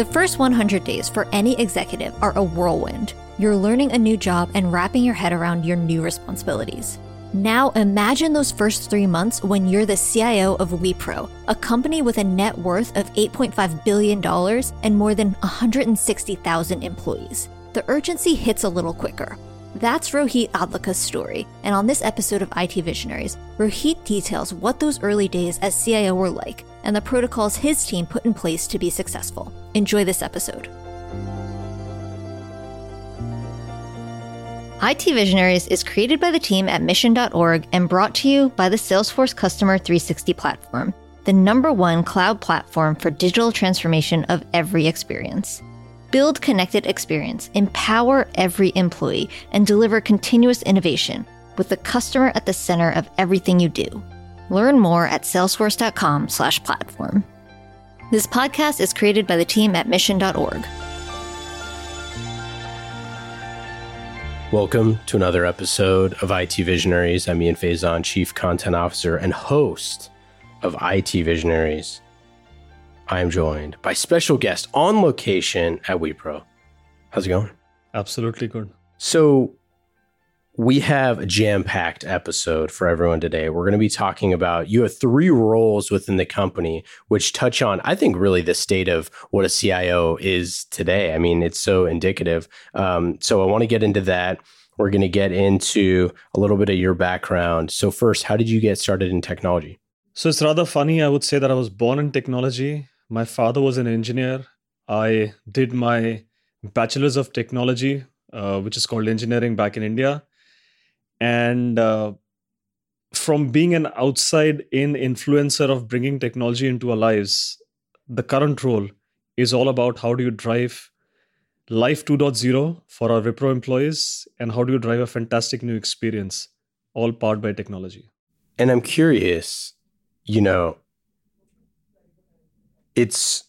The first 100 days for any executive are a whirlwind. You're learning a new job and wrapping your head around your new responsibilities. Now imagine those first three months when you're the CIO of Wipro, a company with a net worth of $8.5 billion and more than 160,000 employees. The urgency hits a little quicker. That's Rohit Adlakha's story, and on this episode of IT Visionaries, Rohit details what those early days as CIO were like and the protocols his team put in place to be successful. Enjoy this episode. IT Visionaries is created by the team at mission.org and brought to you by the Salesforce Customer 360 platform, the number one cloud platform for digital transformation of every experience. Build connected experience, empower every employee, and deliver continuous innovation with the customer at the center of everything you do. Learn more at salesforce.com/platform. This podcast is created by the team at mission.org. Welcome to another episode of IT Visionaries. I'm Ian Faison, Chief Content Officer and host of IT Visionaries. I am joined by special guest on location at Wipro. How's it going? Absolutely good. So, we have a jam packed episode for everyone today. We're going to be talking about you have three roles within the company, which touch on, I think, really the state of what a CIO is today. I mean, it's so indicative. Um, so I want to get into that. We're going to get into a little bit of your background. So, first, how did you get started in technology? So, it's rather funny. I would say that I was born in technology. My father was an engineer. I did my bachelor's of technology, uh, which is called engineering back in India and uh, from being an outside in influencer of bringing technology into our lives the current role is all about how do you drive life 2.0 for our Wipro employees and how do you drive a fantastic new experience all powered by technology. And i'm curious you know it's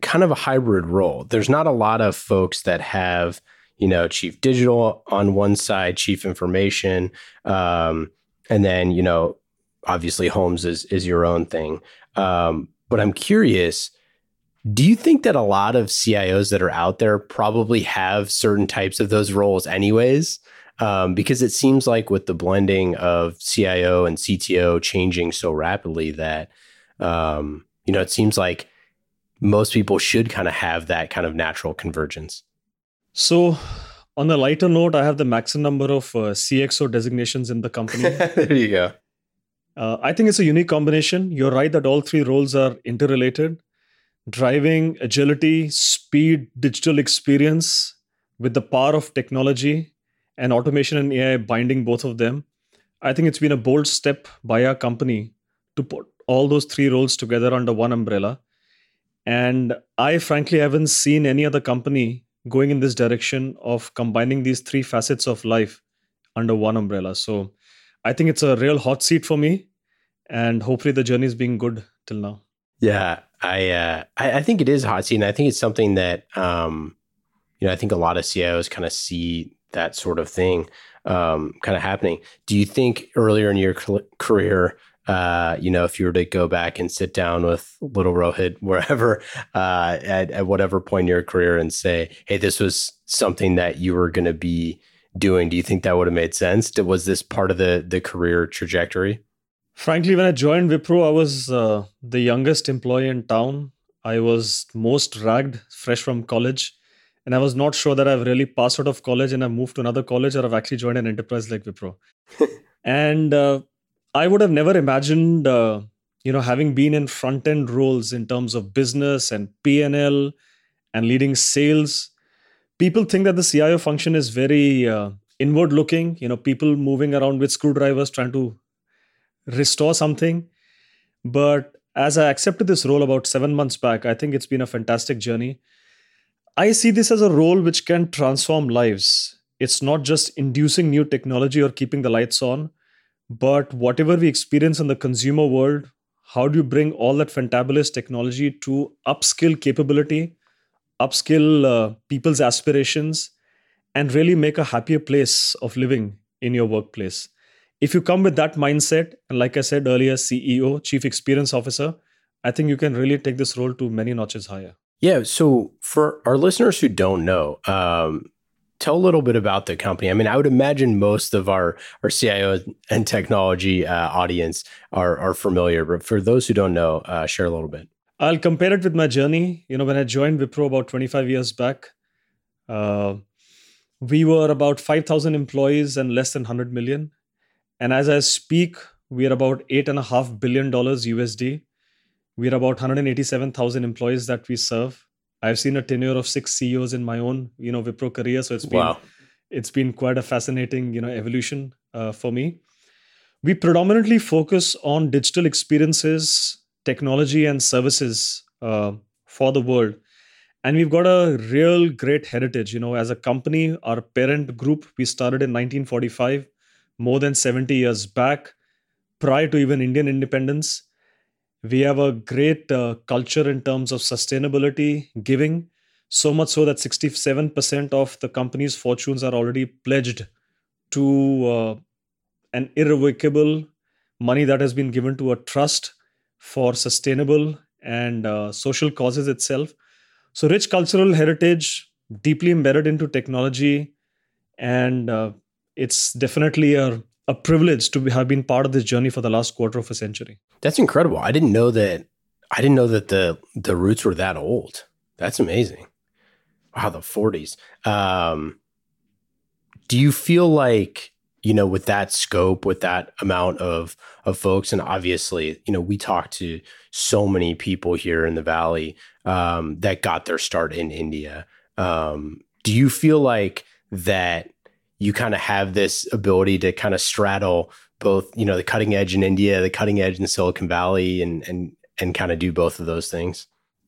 kind of a hybrid role. There's not a lot of folks that have you know, chief digital on one side, chief information, um, and then you know, obviously Holmes is is your own thing. Um, but I'm curious, do you think that a lot of CIOs that are out there probably have certain types of those roles, anyways? Um, because it seems like with the blending of CIO and CTO changing so rapidly that um, you know, it seems like most people should kind of have that kind of natural convergence. So, on a lighter note, I have the maximum number of uh, CXO designations in the company. there you go. Uh, I think it's a unique combination. You're right that all three roles are interrelated. Driving agility, speed, digital experience with the power of technology and automation and AI binding both of them. I think it's been a bold step by our company to put all those three roles together under one umbrella. And I frankly haven't seen any other company going in this direction of combining these three facets of life under one umbrella. So I think it's a real hot seat for me, and hopefully the journey is being good till now. Yeah, I uh, I, I, think it is hot seat, and I think it's something that um, you know I think a lot of CIOs kind of see that sort of thing um, kind of happening. Do you think earlier in your career uh, you know, if you were to go back and sit down with little Rohit wherever uh, at, at whatever point in your career and say, hey, this was something that you were going to be doing, do you think that would have made sense? Was this part of the the career trajectory? Frankly, when I joined Wipro, I was uh, the youngest employee in town. I was most ragged, fresh from college. And I was not sure that I've really passed out of college and I've moved to another college or I've actually joined an enterprise like Wipro. and uh, I would have never imagined, uh, you know, having been in front end roles in terms of business and P&L and leading sales. People think that the CIO function is very uh, inward looking, you know, people moving around with screwdrivers trying to restore something. But as I accepted this role about seven months back, I think it's been a fantastic journey. I see this as a role which can transform lives. It's not just inducing new technology or keeping the lights on, but whatever we experience in the consumer world, how do you bring all that fantabulous technology to upskill capability, upskill uh, people's aspirations, and really make a happier place of living in your workplace? If you come with that mindset, and like I said earlier, CEO, Chief Experience Officer, I think you can really take this role to many notches higher. Yeah. So for our listeners who don't know, um, tell a little bit about the company. I mean, I would imagine most of our our CIO and technology uh, audience are are familiar, but for those who don't know, uh, share a little bit. I'll compare it with my journey. You know, when I joined Wipro about 25 years back, uh, we were about 5,000 employees and less than 100 million. And as I speak, we are about eight and a half billion dollars USD. We are about 187,000 employees that we serve. I've seen a tenure of six CEOs in my own, you know, Wipro career. So it's been wow. it's been quite a fascinating, you know, evolution uh, for me. We predominantly focus on digital experiences, technology, and services uh, for the world. And we've got a real great heritage. You know, as a company, our parent group, we started in 1945, more than 70 years back, prior to even Indian independence we have a great uh, culture in terms of sustainability giving so much so that 67% of the company's fortunes are already pledged to uh, an irrevocable money that has been given to a trust for sustainable and uh, social causes itself. So rich cultural heritage deeply embedded into technology and uh, it's definitely a a privilege to have been part of this journey for the last quarter of a century. That's incredible. I didn't know that. I didn't know that the the roots were that old. That's amazing. Wow, the 40s. Um, do you feel like you know with that scope, with that amount of of folks, and obviously, you know, we talk to so many people here in the valley um, that got their start in India. Um, do you feel like that you kind of have this ability to kind of straddle both, you know, the cutting edge in India, the cutting edge in Silicon Valley, and and and kind of do both of those things?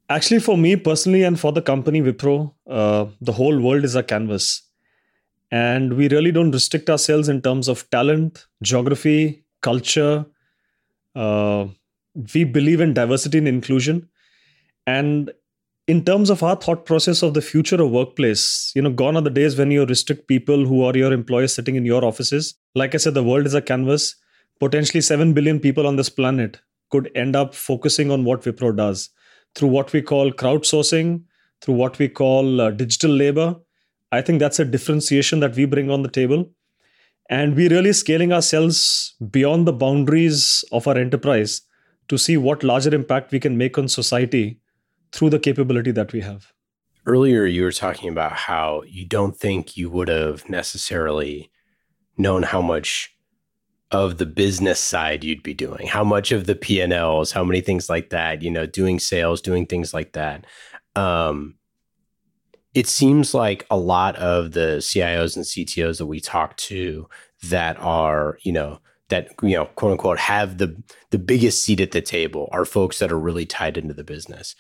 Actually, for me personally, and for the company Wipro, uh, the whole world is a canvas, and we really don't restrict ourselves in terms of talent, geography, culture. Uh, we believe in diversity and inclusion, and in terms of our thought process of the future of workplace, you know, gone are the days when you restrict people who are your employees sitting in your offices. Like I said, the world is a canvas. Potentially 7 billion people on this planet could end up focusing on what Wipro does through what we call crowdsourcing, through what we call uh, digital labor. I think that's a differentiation that we bring on the table. And we're really scaling ourselves beyond the boundaries of our enterprise to see what larger impact we can make on society through the capability that we have. Earlier, you were talking about how you don't think you would have necessarily known how much of the business side you'd be doing, how much of the P&Ls, how many things like that, you know, doing sales, doing things like that. Um, it seems like a lot of the CIOs and CTOs that we talk to that are, you know, that you know, quote unquote, have the the biggest seat at the table are folks that are really tied into the business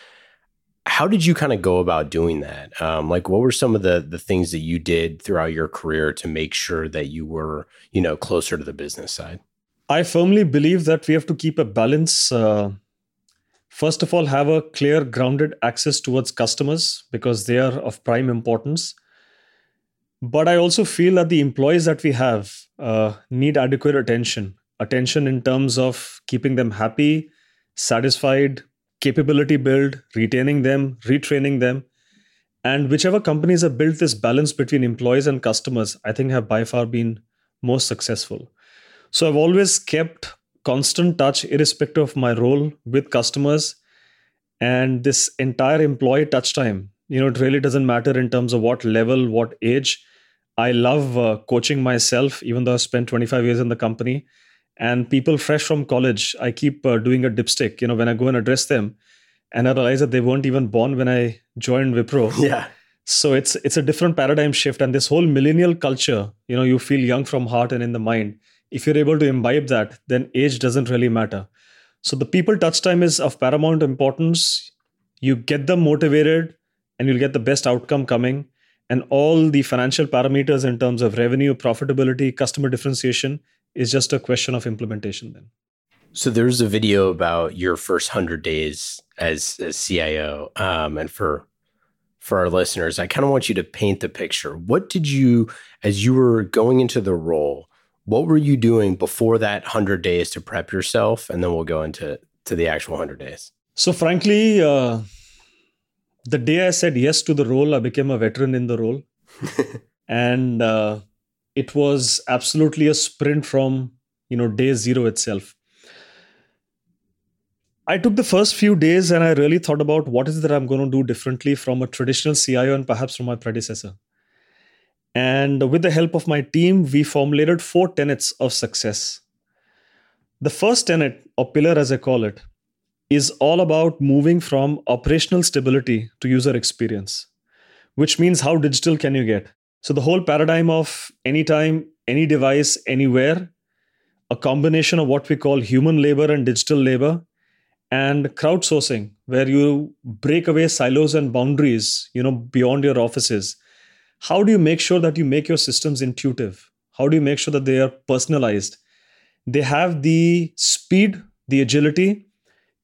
how did you kind of go about doing that? Um, like, what were some of the the things that you did throughout your career to make sure that you were, you know, closer to the business side? I firmly believe that we have to keep a balance. Uh, first of all, have a clear, grounded access towards customers because they are of prime importance. But I also feel that the employees that we have uh, need adequate attention. Attention in terms of keeping them happy, satisfied, capability build, retaining them, retraining them. And whichever companies have built this balance between employees and customers, I think have by far been most successful. So I've always kept constant touch, irrespective of my role with customers. And this entire employee touch time, you know, it really doesn't matter in terms of what level, what age. I love uh, coaching myself, even though I spent 25 years in the company and people fresh from college i keep uh, doing a dipstick. You know when i go and address them and i realize that they weren't even born when i joined wipro. Yeah. So it's it's a different paradigm shift. And this whole millennial culture you know you feel young from heart and in the mind. If you're able to imbibe that then age doesn't really matter. So the people touch time is of paramount importance. You get them motivated and you'll get the best outcome coming. And all the financial parameters in terms of revenue profitability customer differentiation is just a question of implementation then. So there's a video about your first hundred days as, as CIO, um, and for for our listeners, I kind of want you to paint the picture. What did you, as you were going into the role, what were you doing before that hundred days to prep yourself, and then we'll go into to the actual hundred days. So frankly, uh, the day I said yes to the role, I became a veteran in the role. and uh, it was absolutely a sprint from you know day zero itself. I took the first few days and I really thought about what is that I'm going to do differently from a traditional CIO and perhaps from my predecessor. And with the help of my team, we formulated four tenets of success. The first tenet, or pillar as I call it, is all about moving from operational stability to user experience, which means how digital can you get? So, the whole paradigm of anytime, any device, anywhere, a combination of what we call human labor and digital labor, and crowdsourcing, where you break away silos and boundaries, you know, beyond your offices. How do you make sure that you make your systems intuitive? How do you make sure that they are personalized? They have the speed, the agility,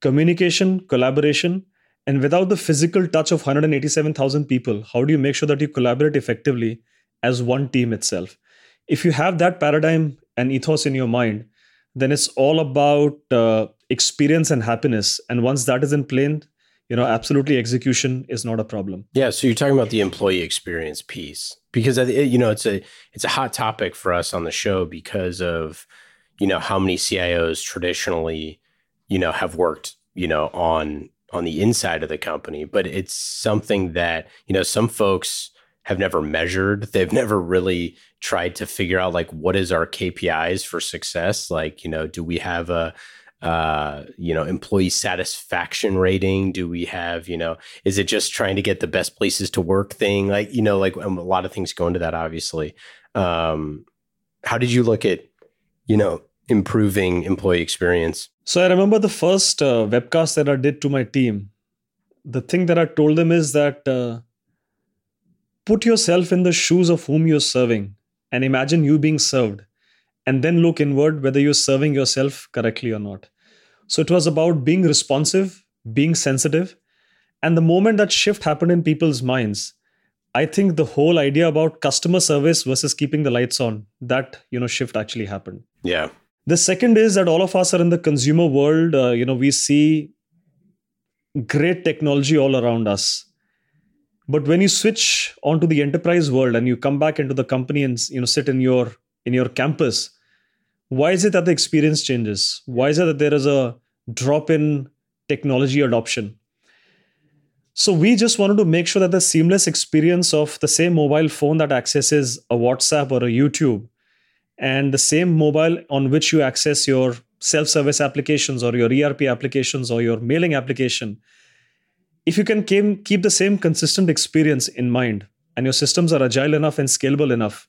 communication, collaboration, and without the physical touch of 187,000 people, how do you make sure that you collaborate effectively as one team itself? If you have that paradigm and ethos in your mind, then it's all about uh, experience and happiness. And once that is in plane, you know, absolutely execution is not a problem. Yeah. So you're talking about the employee experience piece because you know it's a it's a hot topic for us on the show because of you know how many CIOs traditionally you know have worked you know on on the inside of the company but it's something that you know some folks have never measured. They've never really tried to figure out like what is our KPIs for success? Like you know do we have a uh you know employee satisfaction rating? Do we have you know is it just trying to get the best places to work thing? Like you know like um, a lot of things go into that obviously. Um how did you look at you know improving employee experience so I remember the first uh, webcast that I did to my team. The thing that I told them is that uh, put yourself in the shoes of whom you're serving and imagine you being served, and then look inward whether you're serving yourself correctly or not. So it was about being responsive, being sensitive, and the moment that shift happened in people's minds, I think the whole idea about customer service versus keeping the lights on, that you know shift actually happened. Yeah. The second is that all of us are in the consumer world. Uh, you know, we see great technology all around us. But when you switch onto the enterprise world and you come back into the company and you know sit in your in your campus, why is it that the experience changes? Why is it that there is a drop in technology adoption? So we just wanted to make sure that the seamless experience of the same mobile phone that accesses a WhatsApp or a YouTube and the same mobile on which you access your self service applications or your ERP applications or your mailing application, if you can keep the same consistent experience in mind and your systems are agile enough and scalable enough,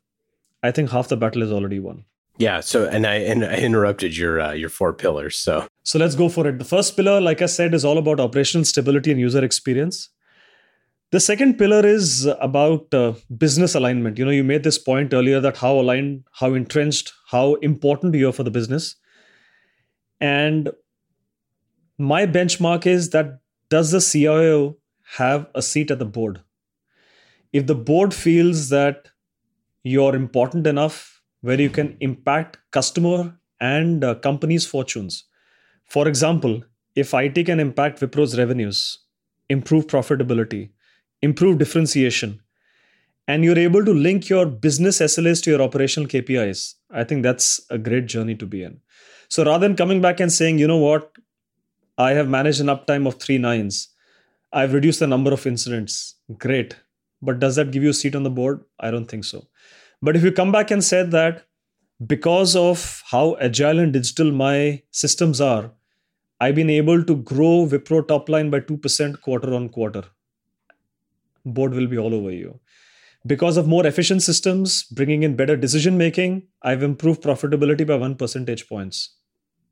I think half the battle is already won. Yeah. So, and I and I interrupted your uh, your four pillars. So, so let's go for it. The first pillar, like I said, is all about operational stability and user experience. The second pillar is about uh, business alignment. You know, you made this point earlier that how aligned, how entrenched, how important you are for the business. And my benchmark is that does the CIO have a seat at the board? If the board feels that you're important enough where you can impact customer and uh, company's fortunes. For example, if IT can impact Wipro's revenues, improve profitability, improve differentiation, and you're able to link your business SLAs to your operational KPIs, I think that's a great journey to be in. So rather than coming back and saying, you know what, I have managed an uptime of three nines, I've reduced the number of incidents, great. But does that give you a seat on the board? I don't think so. But if you come back and said that because of how agile and digital my systems are, I've been able to grow Wipro top line by 2% quarter on quarter board will be all over you. Because of more efficient systems, bringing in better decision making, I've improved profitability by one percentage points.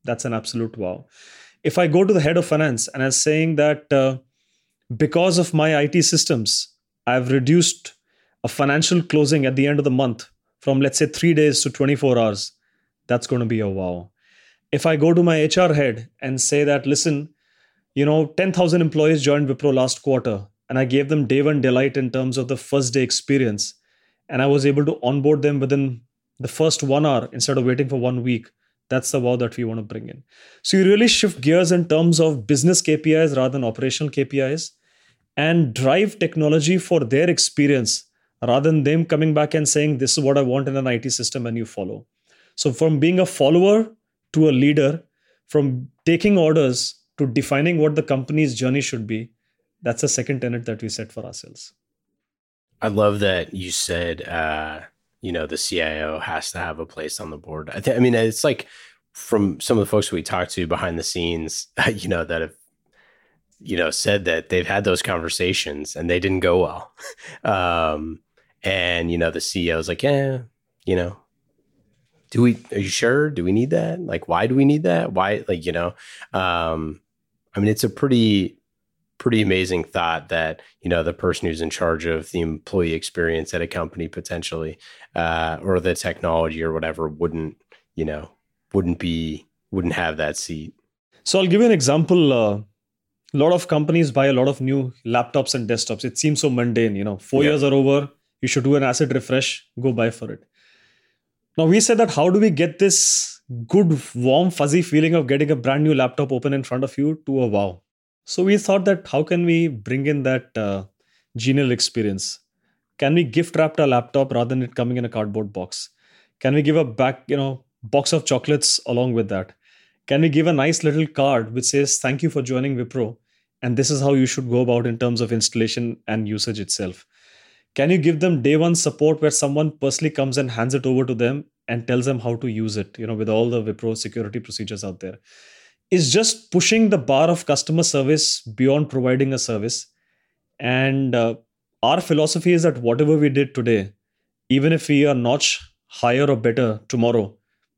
That's an absolute wow. If I go to the head of finance and I'm saying that uh, because of my IT systems, I've reduced a financial closing at the end of the month from let's say three days to 24 hours, that's going to be a wow. If I go to my HR head and say that, listen, you know, 10,000 employees joined Wipro last quarter and I gave them day one delight in terms of the first day experience. And I was able to onboard them within the first one hour instead of waiting for one week. That's the wow that we want to bring in. So you really shift gears in terms of business KPIs rather than operational KPIs. and drive technology for their experience rather than them coming back and saying, This is what I want in an IT system, and you follow. So, from being a follower to a leader, from taking orders to defining what the company's journey should be, that's a second tenet that we set for ourselves. I love that you said, uh, you know, the CIO has to have a place on the board. I, th- I mean, it's like from some of the folks we talked to behind the scenes, you know, that have you know said that they've had those conversations and they didn't go well um and you know the ceo is like yeah you know do we are you sure do we need that like why do we need that why like you know um i mean it's a pretty pretty amazing thought that you know the person who's in charge of the employee experience at a company potentially uh or the technology or whatever wouldn't you know wouldn't be wouldn't have that seat so i'll give you an example uh a lot of companies buy a lot of new laptops and desktops. It seems so mundane, you know. Four yeah. years are over. You should do an asset refresh. Go buy for it. Now we said that how do we get this good, warm, fuzzy feeling of getting a brand new laptop open in front of you to a wow? So we thought that how can we bring in that uh, genial experience? Can we gift wrap a laptop rather than it coming in a cardboard box? Can we give a back, you know, box of chocolates along with that? Can we give a nice little card which says thank you for joining Wipro and this is how you should go about in terms of installation and usage itself can you give them day one support where someone personally comes and hands it over to them and tells them how to use it you know with all the wipro security procedures out there is just pushing the bar of customer service beyond providing a service. And uh, our philosophy is that whatever we did today even if we are notch higher or better tomorrow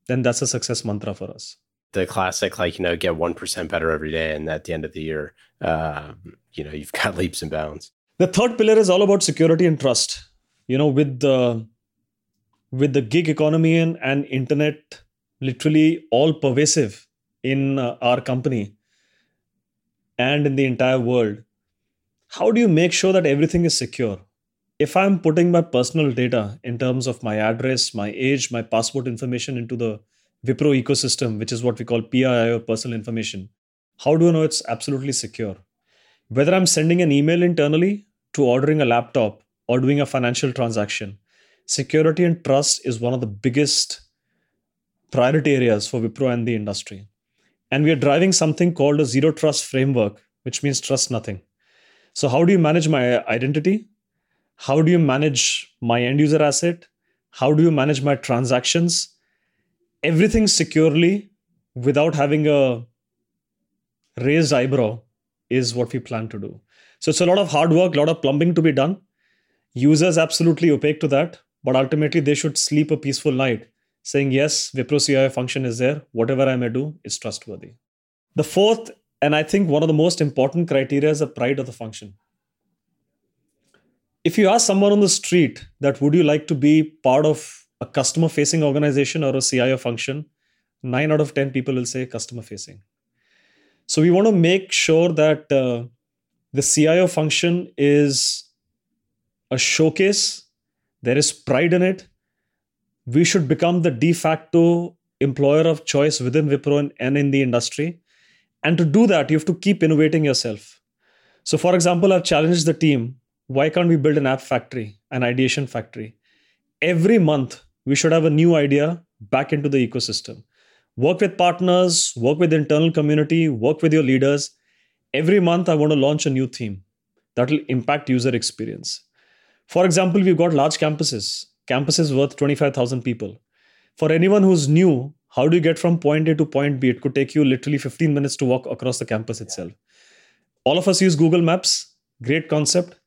then that's a success mantra for us. The classic like you know get 1% better every day and at the end of the year uh, you know you've got leaps and bounds. The third pillar is all about security and trust. You know with the with the gig economy and, and internet literally all pervasive in uh, our company and in the entire world how do you make sure that everything is secure if i'm putting my personal data in terms of my address my age my passport information into the Wipro ecosystem, which is what we call PII or personal information, how do I know it's absolutely secure? Whether I'm sending an email internally to ordering a laptop or doing a financial transaction, security and trust is one of the biggest priority areas for Wipro and the industry. And we are driving something called a zero trust framework, which means trust nothing. So, how do you manage my identity? How do you manage my end user asset? How do you manage my transactions? everything securely without having a raised eyebrow is what we plan to do. So it's a lot of hard work, a lot of plumbing to be done. Users absolutely opaque to that, but ultimately they should sleep a peaceful night saying, yes, Wipro CIO function is there. Whatever I may do is trustworthy. The fourth, and I think one of the most important criteria is the pride of the function. If you ask someone on the street that would you like to be part of a customer facing organization or a CIO function, nine out of 10 people will say customer facing. So we want to make sure that uh, the CIO function is a showcase, there is pride in it. We should become the de facto employer of choice within Wipro and in the industry. And to do that, you have to keep innovating yourself. So, for example, I've challenged the team why can't we build an app factory, an ideation factory? Every month, we should have a new idea back into the ecosystem. Work with partners, work with internal community, work with your leaders. Every month, I want to launch a new theme that will impact user experience. For example, we've got large campuses, campuses worth 25,000 people. For anyone who's new, how do you get from point A to point B? It could take you literally 15 minutes to walk across the campus itself. All of us use Google Maps. Great concept.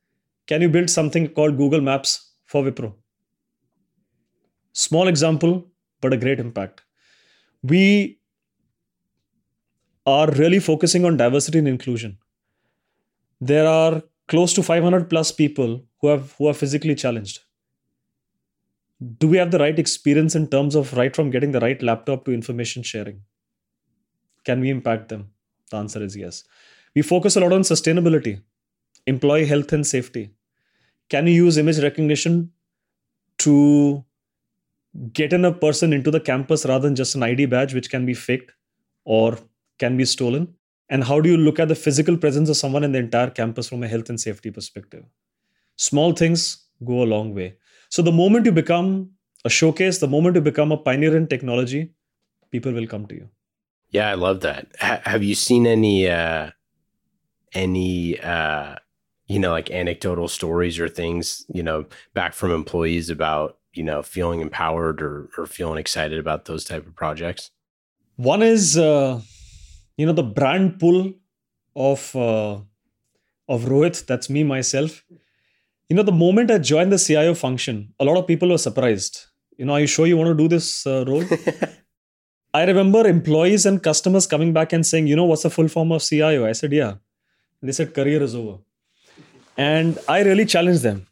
Can you build something called Google Maps for Wipro? Small example, but a great impact. We are really focusing on diversity and inclusion. There are close to 500 plus people who have who are physically challenged. Do we have the right experience in terms of right from getting the right laptop to information sharing? Can we impact them? The answer is yes. We focus a lot on sustainability, employee health and safety. Can you use image recognition to getting a person into the campus rather than just an ID badge, which can be faked or can be stolen. and how do you look at the physical presence of someone in the entire campus from a health and safety perspective small things go a long way so the moment you become a showcase the moment you become a pioneer in technology people will come to you. Yeah i love that. H- have you seen any uh any uh you know like anecdotal stories or things you know back from employees about you know feeling empowered or or feeling excited about those type of projects? One is uh, you know the brand pull of uh, of rohit. That's me myself you know the moment i joined the cio function a lot of people were surprised. You know are you sure you want to do this uh, role? I remember employees and customers coming back and saying you know what's the full form of cio i said yeah. They said career is over. And i really challenged them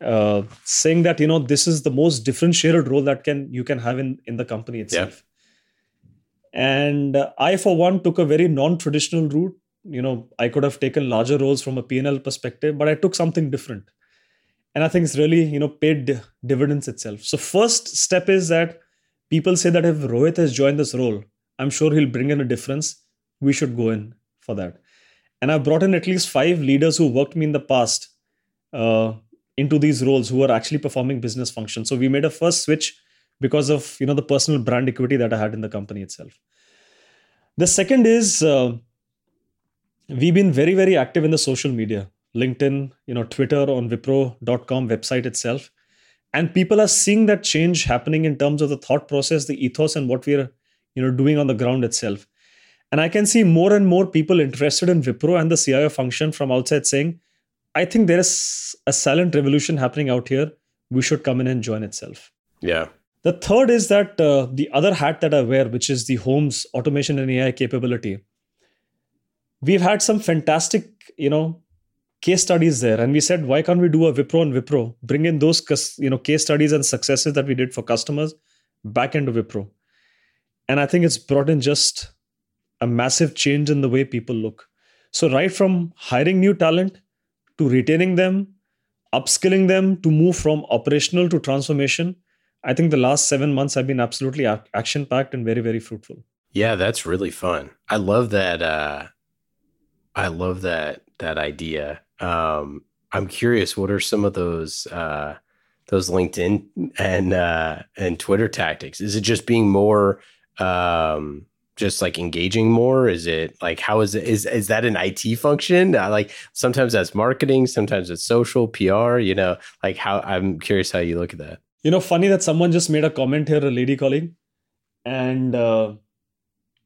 uh, saying that you know this is the most differentiated role that can you can have in in the company itself. And uh, i for one took a very non-traditional route. You know i could have taken larger roles from a p&l perspective but i took something different and i think it's really you know paid dividends itself so first step is that people say that if rohit has joined this role i'm sure he'll bring in a difference we should go in for that and i've brought in at least five leaders who worked me in the past uh, into these roles who are actually performing business functions. So we made a first switch because of you know the personal brand equity that I had in the company itself. The second is uh, we've been very very active in the social media, LinkedIn, you know, Twitter, on Wipro.com website itself, and people are seeing that change happening in terms of the thought process, the ethos, and what we're you know doing on the ground itself. And I can see more and more people interested in Wipro and the CIO function from outside saying, I think there is a silent revolution happening out here. We should come in and join itself. Yeah. The third is that uh, the other hat that I wear, which is the Holmes automation and AI capability. We've had some fantastic, you know, case studies there, and we said, why can't we do a Wipro and Wipro? Bring in those, you know, case studies and successes that we did for customers back into Wipro, and I think it's brought in just a massive change in the way people look. So right from hiring new talent to retaining them, upskilling them to move from operational to transformation. I think the last seven months have been absolutely action packed and very, very fruitful. Yeah, that's really fun. I love that. Uh, I love that that idea. Um, I'm curious, what are some of those uh, those LinkedIn and uh, and Twitter tactics? Is it just being more um, just like engaging more? Is it like how is it is is that an IT function? Uh, like sometimes that's marketing, sometimes it's social PR. You know, like how I'm curious how you look at that. You know, funny that someone just made a comment here, a lady colleague, and uh,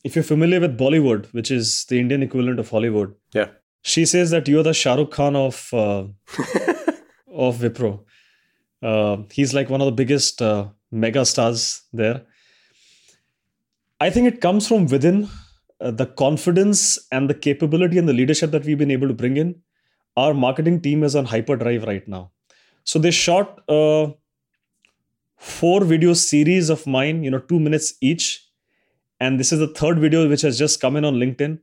if you're familiar with Bollywood, which is the Indian equivalent of Hollywood, yeah, she says that you're the Shah Rukh Khan of uh, of Wipro. Uh, he's like one of the biggest uh, mega stars there I think it comes from within uh, the confidence and the capability and the leadership that we've been able to bring in. Our marketing team is on hyperdrive right now. So they shot a four video series of mine, you know, two minutes each. And this is the third video which has just come in on LinkedIn.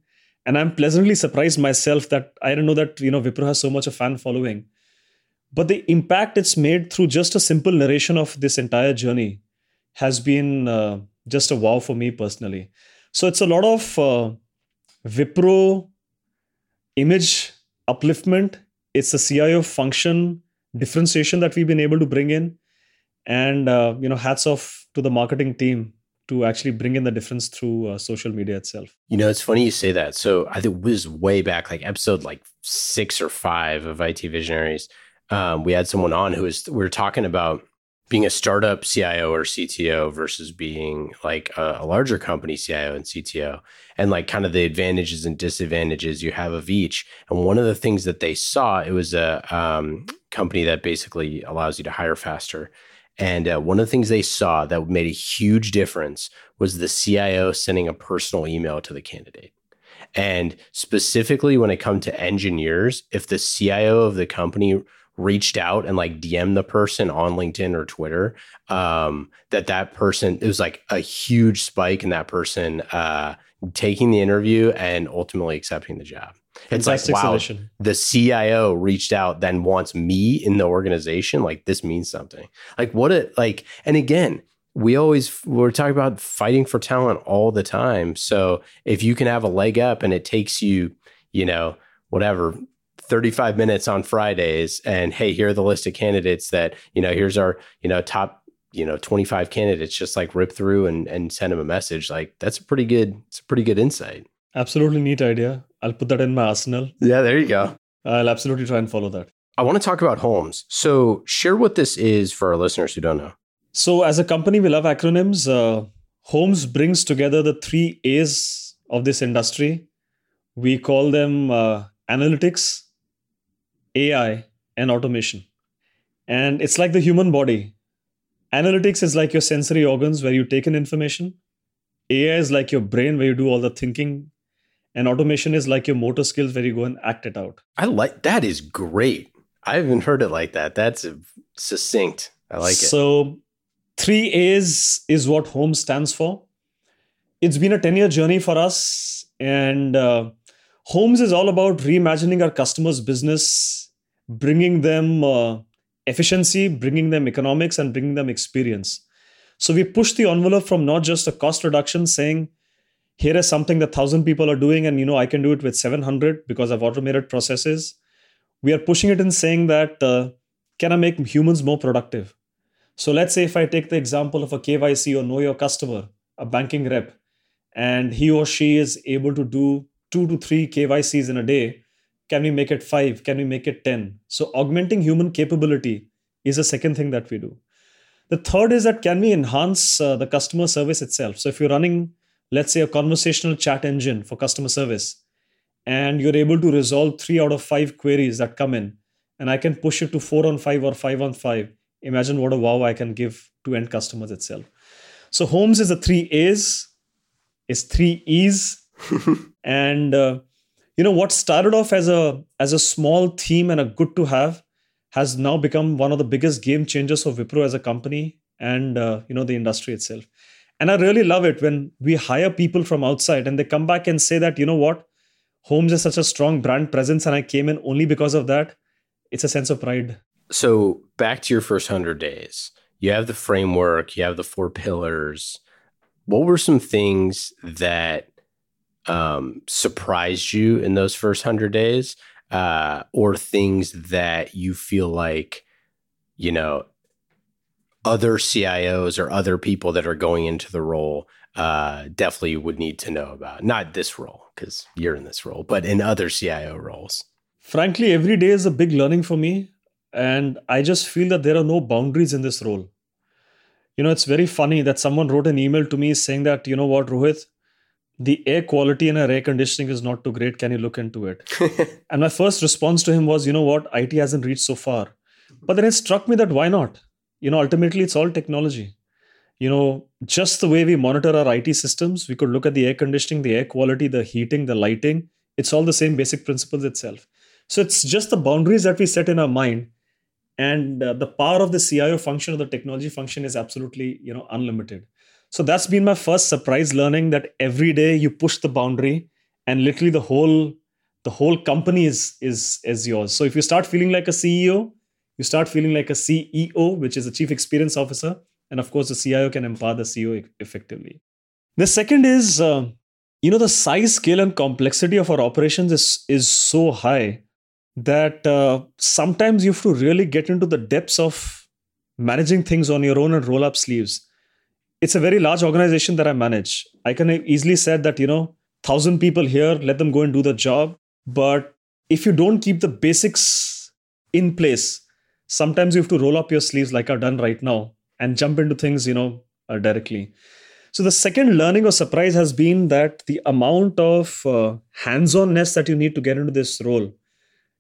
And I'm pleasantly surprised myself that I don't know that, you know, Wipro has so much a fan following. But the impact it's made through just a simple narration of this entire journey has been uh, just a wow for me personally. So it's a lot of uh, image upliftment. It's a CIO function differentiation that we've been able to bring in, and uh, you know, hats off to the marketing team to actually bring in the difference through uh, social media itself. You know, it's funny you say that. So I think it was way back, like episode like six or five of IT Visionaries. Um, we had someone on who was we were talking about being a startup CIO or CTO versus being like a, a, larger company CIO and CTO, and like kind of the advantages and disadvantages you have of each. And one of the things that they saw, it was a um, company that basically allows you to hire faster. And uh, one of the things they saw that made a huge difference was the CIO sending a personal email to the candidate. And specifically when it comes to engineers, if the CIO of the company reached out and like DM the person on LinkedIn or Twitter, um, that that person it was like a huge spike in that person uh, taking the interview and ultimately accepting the job. It's like wow, the CIO reached out, then wants me in the organization. Like this means something. Like what it like, and again, we always we're talking about fighting for talent all the time. So if you can have a leg up and it takes you, you know, whatever 35 minutes on Fridays and hey, here are the list of candidates that, you know, here's our, you know, top, you know, 25 candidates, just like rip through and, and send them a message. Like that's a pretty good, it's a pretty good insight. Absolutely neat idea. I'll put that in my arsenal. Yeah, there you go. I'll absolutely try and follow that. I want to talk about Holmes. So share what this is for our listeners who don't know. So, as a company, we love acronyms. Uh, Holmes brings together the three A's of this industry. We call them uh, analytics, AI, and automation. And it's like the human body. Analytics is like your sensory organs where you take in information. AI is like your brain where you do all the thinking. And automation is like your motor skills where you go and act it out. I like that is great. I haven't heard it like that. That's succinct. I like it. So Three A's is what Holmes stands for. It's been a 10 year journey for us, and uh, Holmes is all about reimagining our customers' business, bringing them uh, efficiency, bringing them economics, and bringing them experience. So we push the envelope from not just a cost reduction, saying, here is something that 1000 people are doing and you know i can do it with 700 because i've automated processes we are pushing it and saying that uh, can i make humans more productive so let's say if I take the example of a KYC or know your customer, a banking rep, and he or she is able to do two to three KYCs in a day, can we make it five? Can we make it 10? So augmenting human capability is the second thing that we do. The third is that can we enhance uh, the customer service itself? So if you're running, let's say, a conversational chat engine for customer service, and you're able to resolve three out of five queries that come in, and I can push it to four on five or five on five, imagine what a wow I can give to end customers itself. So Holmes is a three A's, is three E's, and uh, you know what started off as a as a small theme and a good to have has now become one of the biggest game changers of Wipro as a company and uh, you know the industry itself. And I really love it when we hire people from outside and they come back and say that you know what, Holmes is such a strong brand presence and I came in only because of that. It's a sense of pride. So back to your first 100 days. You have the framework you have the four pillars. What were some things that um, surprised you in those first 100 days uh, or things that you feel like you know other cios or other people that are going into the role uh, definitely would need to know about not this role because you're in this role but in other cio roles frankly every day is a big learning for me and I just feel that there are no boundaries in this role. You know, it's very funny that someone wrote an email to me saying that, you know what, Rohit, the air quality in our air conditioning is not too great. Can you look into it? and my first response to him was, you know what, IT hasn't reached so far. But then it struck me that why not? You know, ultimately, it's all technology. You know, just the way we monitor our IT systems, we could look at the air conditioning, the air quality, the heating, the lighting. It's all the same basic principles itself. So it's just the boundaries that we set in our mind and uh, the power of the cio function or the technology function is absolutely you know unlimited so that's been my first surprise learning that every day you push the boundary and literally the whole the whole company is is is yours so if you start feeling like a ceo you start feeling like a ceo which is a chief experience officer and of course the cio can empower the ceo effectively the second is uh, you know the size scale and complexity of our operations is is so high that uh, sometimes you have to really get into the depths of managing things on your own and roll up sleeves. It's a very large organization that I manage. I can easily said that, you know, thousand people here, let them go and do the job. But if you don't keep the basics in place, sometimes you have to roll up your sleeves like I've done right now and jump into things, you know, uh, directly. So the second learning or surprise has been that the amount of uh, hands-onness that you need to get into this role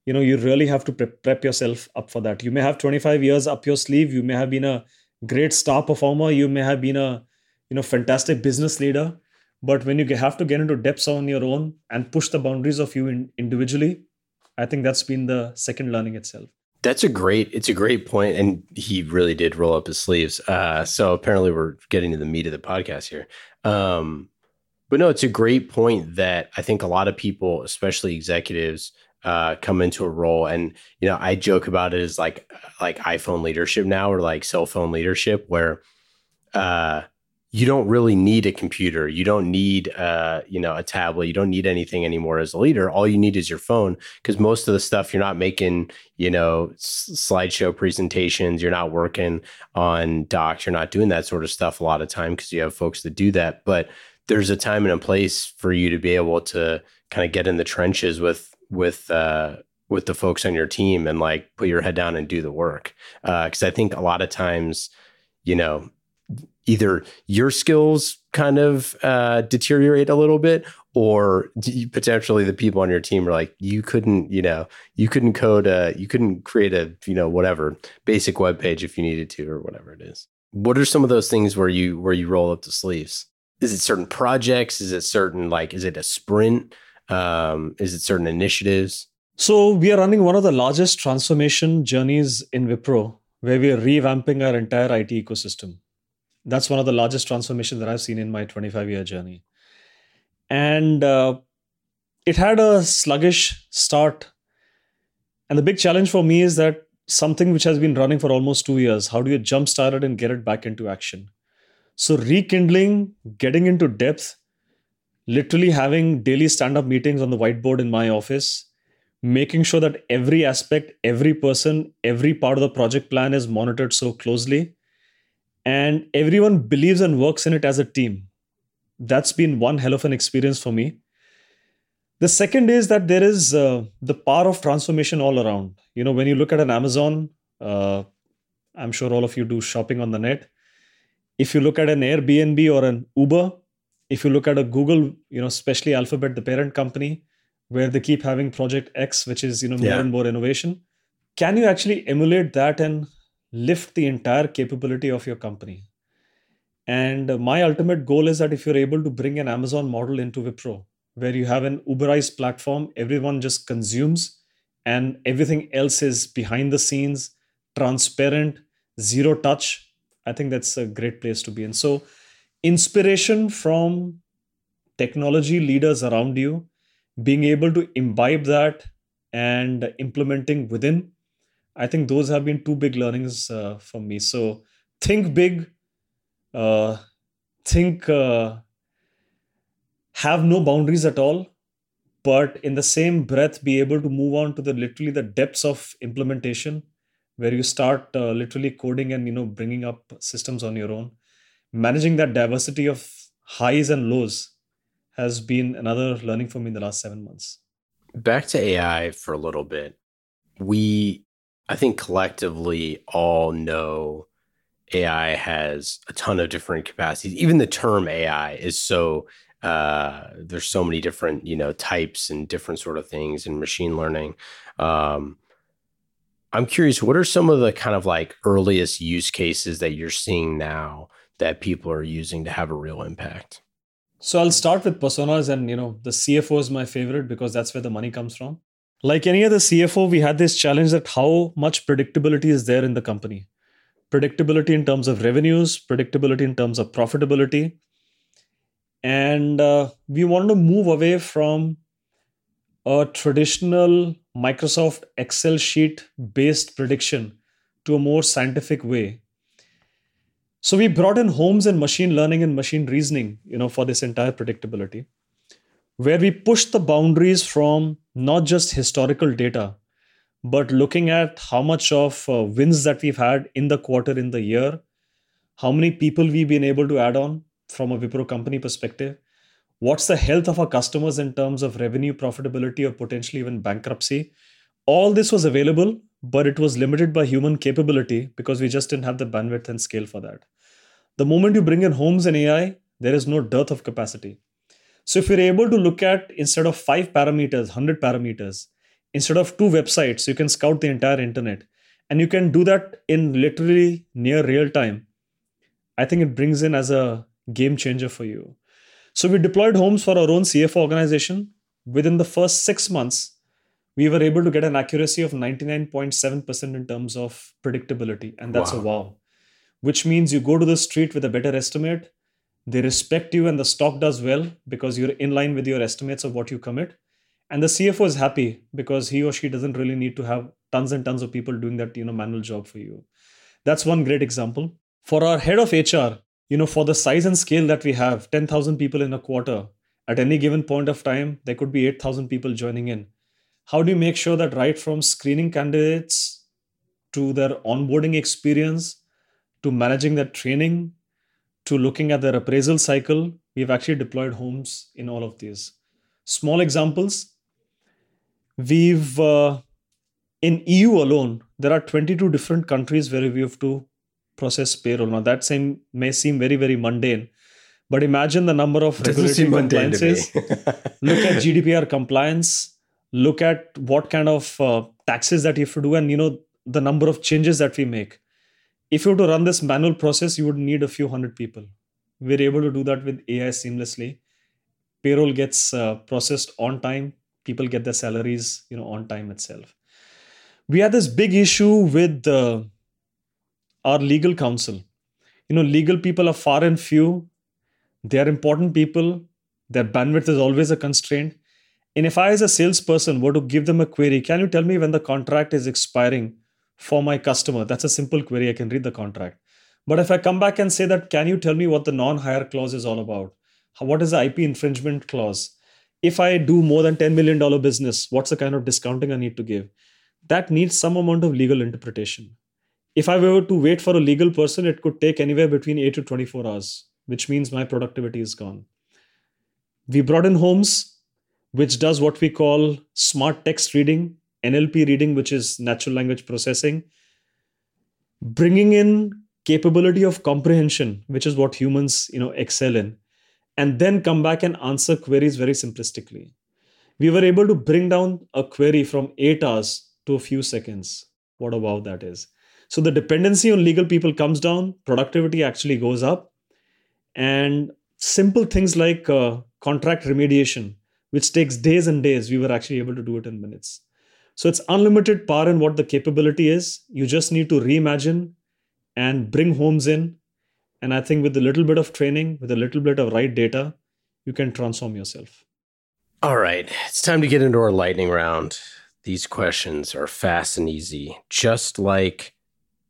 you know you really have to prep yourself up for that. You may have 25 years up your sleeve. You may have been a great star performer. You may have been a you know fantastic business leader. But when you have to get into depths on your own and push the boundaries of you in, individually i think that's been the second learning itself that's a great it's a great point and he really did roll up his sleeves uh, so apparently we're getting to the meat of the podcast here um, but no it's a great point that i think a lot of people especially executives uh, come into a role. And you know, I joke about it as like like iPhone leadership now, or like cell phone leadership, where uh, you don't really need a computer. You don't need, uh, you know, a tablet. You don't need anything anymore as a leader. All you need is your phone because most of the stuff you're not making, you know, s- slideshow presentations. You're not working on docs. You're not doing that sort of stuff a lot of time because you have folks that do that. But there's a time and a place for you to be able to kind of get in the trenches with with uh, with the folks on your team and like put your head down and do the work. Because uh, I think a lot of times, you know, either your skills kind of uh, deteriorate a little bit or potentially the people on your team are like you couldn't you know you couldn't code a you couldn't create a you know whatever basic web page if you needed to or whatever it is. What are some of those things where you where you roll up the sleeves? Is it certain projects? Is it certain like is it a sprint? Um, is it certain initiatives? So we are running one of the largest transformation journeys in wipro where we are revamping our entire it ecosystem that's one of the largest transformations that I've seen in my 25 year journey. And uh, it had a sluggish start. And the big challenge for me is that something which has been running for almost two years, how do you jumpstart it and get it back into action? So, rekindling, getting into depth, literally having daily stand up meetings on the whiteboard in my office, making sure that every aspect, every person, every part of the project plan is monitored so closely and everyone believes and works in it as a team. That's been one hell of an experience for me. The second is that there is uh, the power of transformation all around. You know, when you look at an Amazon, uh, I'm sure all of you do shopping on the net. If you look at an Airbnb or an Uber, if you look at a Google, you know, especially Alphabet, the parent company, where they keep having Project X, which is you know more yeah. and more innovation, can you actually emulate that and lift the entire capability of your company. And my ultimate goal is that if you're able to bring an Amazon model into Wipro, where you have an Uberized platform, everyone just consumes, and everything else is behind the scenes, transparent, zero touch. I think that's a great place to be in. So, inspiration from technology leaders around you, being able to imbibe that and implementing within I think those have been two big learnings uh, for me. So think big, uh, think, uh, have no boundaries at all, but in the same breath, be able to move on to the literally the depths of implementation, where you start uh, literally coding and you know bringing up systems on your own. Managing that diversity of highs and lows has been another learning for me in the last seven months. Back to AI for a little bit. We I think collectively all know AI has a ton of different capacities. Even the term AI is so uh, there's so many different you know types and different sort of things in machine learning. Um, I'm curious, what are some of the kind of like earliest use cases that you're seeing now that people are using to have a real impact? So I'll start with personas, and you know the CFO is my favorite because that's where the money comes from like any other CFO, we had this challenge that how much predictability is there in the company. Predictability in terms of revenues, predictability in terms of profitability. And uh, we wanted to move away from a traditional Microsoft Excel sheet based prediction to a more scientific way. So we brought in Holmes and machine learning and machine reasoning, you know, for this entire predictability where we push the boundaries from not just historical data, but looking at how much of uh, wins that we've had in the quarter, in the year, how many people we've been able to add on from a Wipro company perspective, what's the health of our customers in terms of revenue, profitability, or potentially even bankruptcy. All this was available, but it was limited by human capability because we just didn't have the bandwidth and scale for that. The moment you bring in Holmes and AI, there is no dearth of capacity. So if you're able to look at instead of five parameters, 100 parameters, instead of two websites, you can scout the entire internet. And you can do that in literally near real time. I think it brings in as a game changer for you. So we deployed Holmes for our own CFO organization. Within the first six months, we were able to get an accuracy of 99.7% in terms of predictability. And that's wow. a wow. Which means you go to the street with a better estimate they respect you and the stock does well because you're in line with your estimates of what you commit. And the cfo is happy because he or she doesn't really need to have tons and tons of people doing that you know manual job for you. That's one great example. For our head of hr you know, for the size and scale that we have, 10,000 people in a quarter, at any given point of time, there could be 8,000 people joining in. How do you make sure that right from screening candidates to their onboarding experience, to managing their training, to looking at their appraisal cycle, we've actually deployed Holmes in all of these. Small examples we've, uh, in EU alone, there are 22 different countries where we have to process payroll. Now, that same may seem very, very mundane, but imagine the number of regulatory compliances. look at GDPR compliance. Look at what kind of uh, taxes that you have to do, and you know the number of changes that we make. If you were to run this manual process, you would need a few hundred people. We're able to do that with AI seamlessly. Payroll gets uh, processed on time. People get their salaries, you know, on time itself. We had this big issue with uh, our legal counsel. You know, legal people are far and few. They are important people. Their bandwidth is always a constraint. And if I, as a salesperson, were to give them a query, can you tell me when the contract is expiring for my customer? That's a simple query. I can read the contract. But if I come back and say that, can you tell me what the non hire clause is all about? What is the IP infringement clause? If I do more than $10 million business, what's the kind of discounting I need to give? That needs some amount of legal interpretation if I were to wait for a legal person, it could take anywhere between 8 to 24 hours, which means my productivity is gone. We brought in Holmes, which does what we call smart text reading, NLP reading, which is natural language processing, bringing in capability of comprehension, which is what humans you know excel in, and then come back and answer queries very simplistically. We were able to bring down a query from eight hours to a few seconds. What a wow that is. So the dependency on legal people comes down, productivity actually goes up, and simple things like uh, contract remediation, which takes days and days, we were actually able to do it in minutes. So it's unlimited power in what the capability is. You just need to reimagine and bring Holmes in. And I think with a little bit of training, with a little bit of right data, you can transform yourself. All right, it's time to get into our lightning round. These questions are fast and easy, just like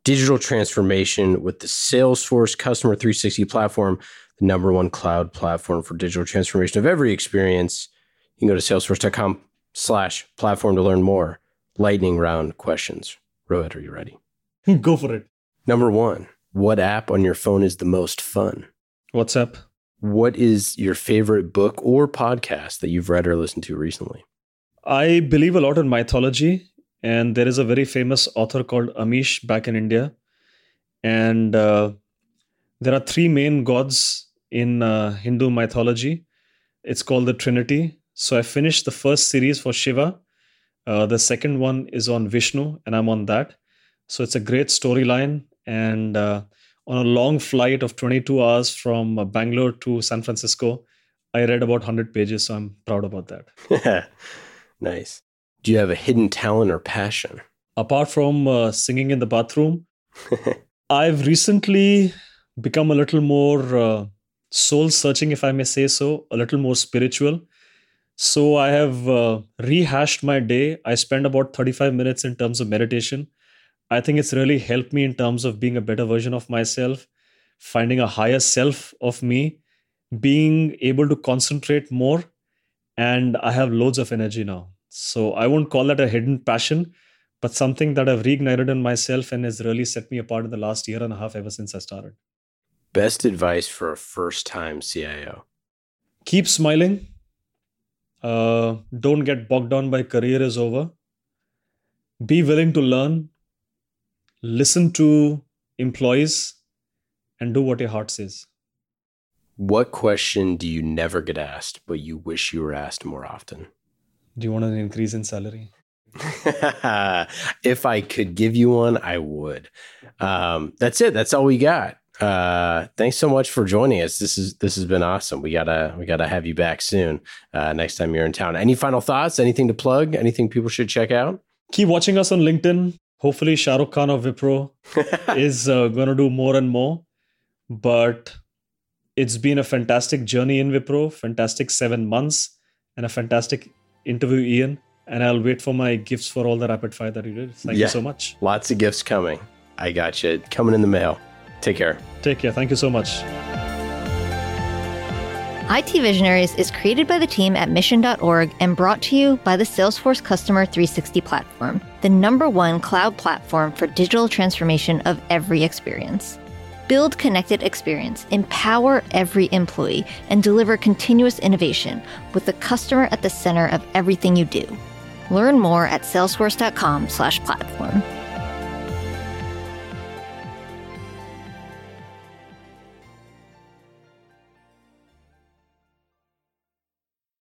digital transformation with the Salesforce Customer 360 platform, the number one cloud platform for digital transformation of every experience. You can go to salesforce.com slash platform to learn more. Lightning round questions. Rohit, are you ready? Go for it. Number one, what app on your phone is the most fun? WhatsApp. What is your favorite book or podcast that you've read or listened to recently? I believe a lot in mythology and there is a very famous author called Amish back in India. And uh, there are three main gods in uh, Hindu mythology. It's called the Trinity. So I finished the first series for Shiva. Uh, the second one is on Vishnu, and I'm on that. So it's a great storyline. And uh, on a long flight of 22 hours from uh, Bangalore to San Francisco, I read about 100 pages. So I'm proud about that. nice. Do you have a hidden talent or passion? Apart from uh, singing in the bathroom, I've recently become a little more uh, soul searching, if I may say so, a little more spiritual. So I have uh, rehashed my day. I spend about 35 minutes in terms of meditation. I think it's really helped me in terms of being a better version of myself, finding a higher self of me, being able to concentrate more. And I have loads of energy now. So I won't call that a hidden passion, but something that I've reignited in myself and has really set me apart in the last year and a half ever since I started. Best advice for a first time CIO? Keep smiling. Uh, don't get bogged down by career is over. Be willing to learn. Listen to employees and do what your heart says. What question do you never get asked, but you wish you were asked more often? Do you want an increase in salary? if I could give you one, I would. Um, that's it. That's all we got. Uh, thanks so much for joining us. This is this has been awesome. We gotta we gotta have you back soon. Uh, next time you're in town. Any final thoughts? Anything to plug? Anything people should check out? Keep watching us on LinkedIn. Hopefully, Shahrukh Khan of Wipro is uh, going to do more and more. But it's been a fantastic journey in Wipro Fantastic seven months and a fantastic interview Ian, and I'll wait for my gifts for all the rapid fire that you did. Thank yeah, you so much. Lots of gifts coming. I got you. Coming in the mail. Take care. Take care. Thank you so much. IT Visionaries is created by the team at mission.org and brought to you by the Salesforce Customer 360 platform, the number one cloud platform for digital transformation of every experience. Build connected experience, empower every employee, and deliver continuous innovation with the customer at the center of everything you do. Learn more at salesforce.com/platform.